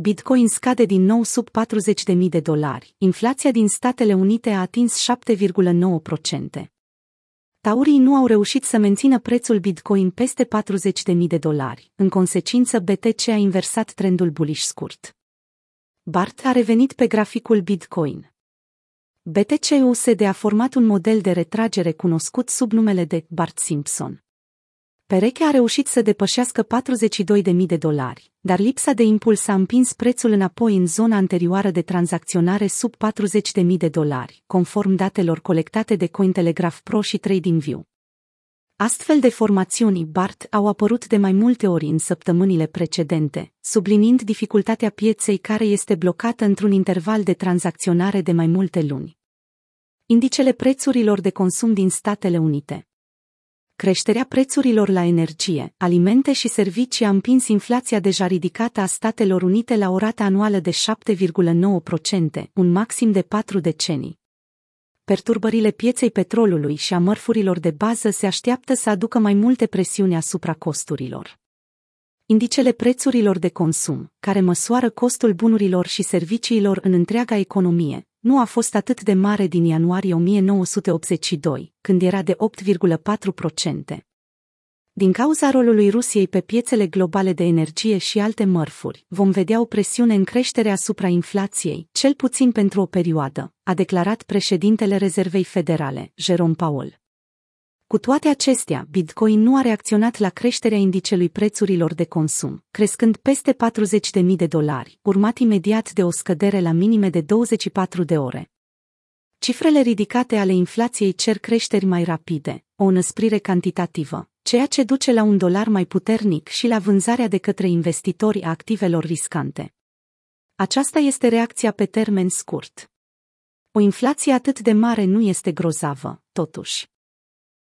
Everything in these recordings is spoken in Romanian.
Bitcoin scade din nou sub 40.000 de dolari. Inflația din Statele Unite a atins 7,9%. Taurii nu au reușit să mențină prețul Bitcoin peste 40.000 de dolari. În consecință, BTC a inversat trendul bullish scurt. BART a revenit pe graficul Bitcoin. BTC-USD a format un model de retragere cunoscut sub numele de Bart Simpson. Perechea a reușit să depășească 42.000 de dolari, dar lipsa de impuls a împins prețul înapoi în zona anterioară de tranzacționare sub 40.000 de dolari, conform datelor colectate de Cointelegraph Pro și TradingView. Astfel de formațiuni BART au apărut de mai multe ori în săptămânile precedente, subliniind dificultatea pieței care este blocată într-un interval de tranzacționare de mai multe luni. Indicele prețurilor de consum din Statele Unite creșterea prețurilor la energie, alimente și servicii a împins inflația deja ridicată a Statelor Unite la o rată anuală de 7,9%, un maxim de patru decenii. Perturbările pieței petrolului și a mărfurilor de bază se așteaptă să aducă mai multe presiuni asupra costurilor. Indicele prețurilor de consum, care măsoară costul bunurilor și serviciilor în întreaga economie, nu a fost atât de mare din ianuarie 1982, când era de 8,4%. Din cauza rolului Rusiei pe piețele globale de energie și alte mărfuri, vom vedea o presiune în creștere asupra inflației, cel puțin pentru o perioadă, a declarat președintele Rezervei Federale, Jerome Powell. Cu toate acestea, Bitcoin nu a reacționat la creșterea indicelui prețurilor de consum, crescând peste 40.000 de dolari, urmat imediat de o scădere la minime de 24 de ore. Cifrele ridicate ale inflației cer creșteri mai rapide, o înăsprire cantitativă, ceea ce duce la un dolar mai puternic și la vânzarea de către investitori a activelor riscante. Aceasta este reacția pe termen scurt. O inflație atât de mare nu este grozavă, totuși.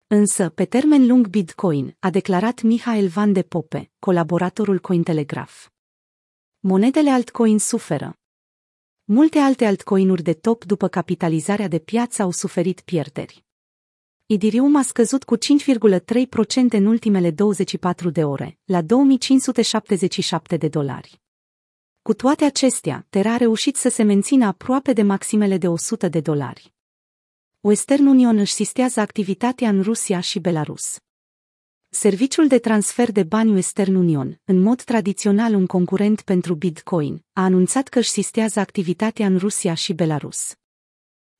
Însă, pe termen lung Bitcoin, a declarat Mihail Van de Pope, colaboratorul Cointelegraph. Monedele altcoin suferă. Multe alte altcoinuri de top după capitalizarea de piață au suferit pierderi. Idirium a scăzut cu 5,3% în ultimele 24 de ore, la 2577 de dolari. Cu toate acestea, Terra a reușit să se mențină aproape de maximele de 100 de dolari. Western Union își sistează activitatea în Rusia și Belarus. Serviciul de transfer de bani Western Union, în mod tradițional un concurent pentru Bitcoin, a anunțat că își sistează activitatea în Rusia și Belarus.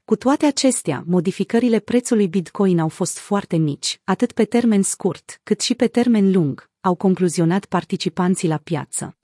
Cu toate acestea, modificările prețului Bitcoin au fost foarte mici, atât pe termen scurt, cât și pe termen lung, au concluzionat participanții la piață.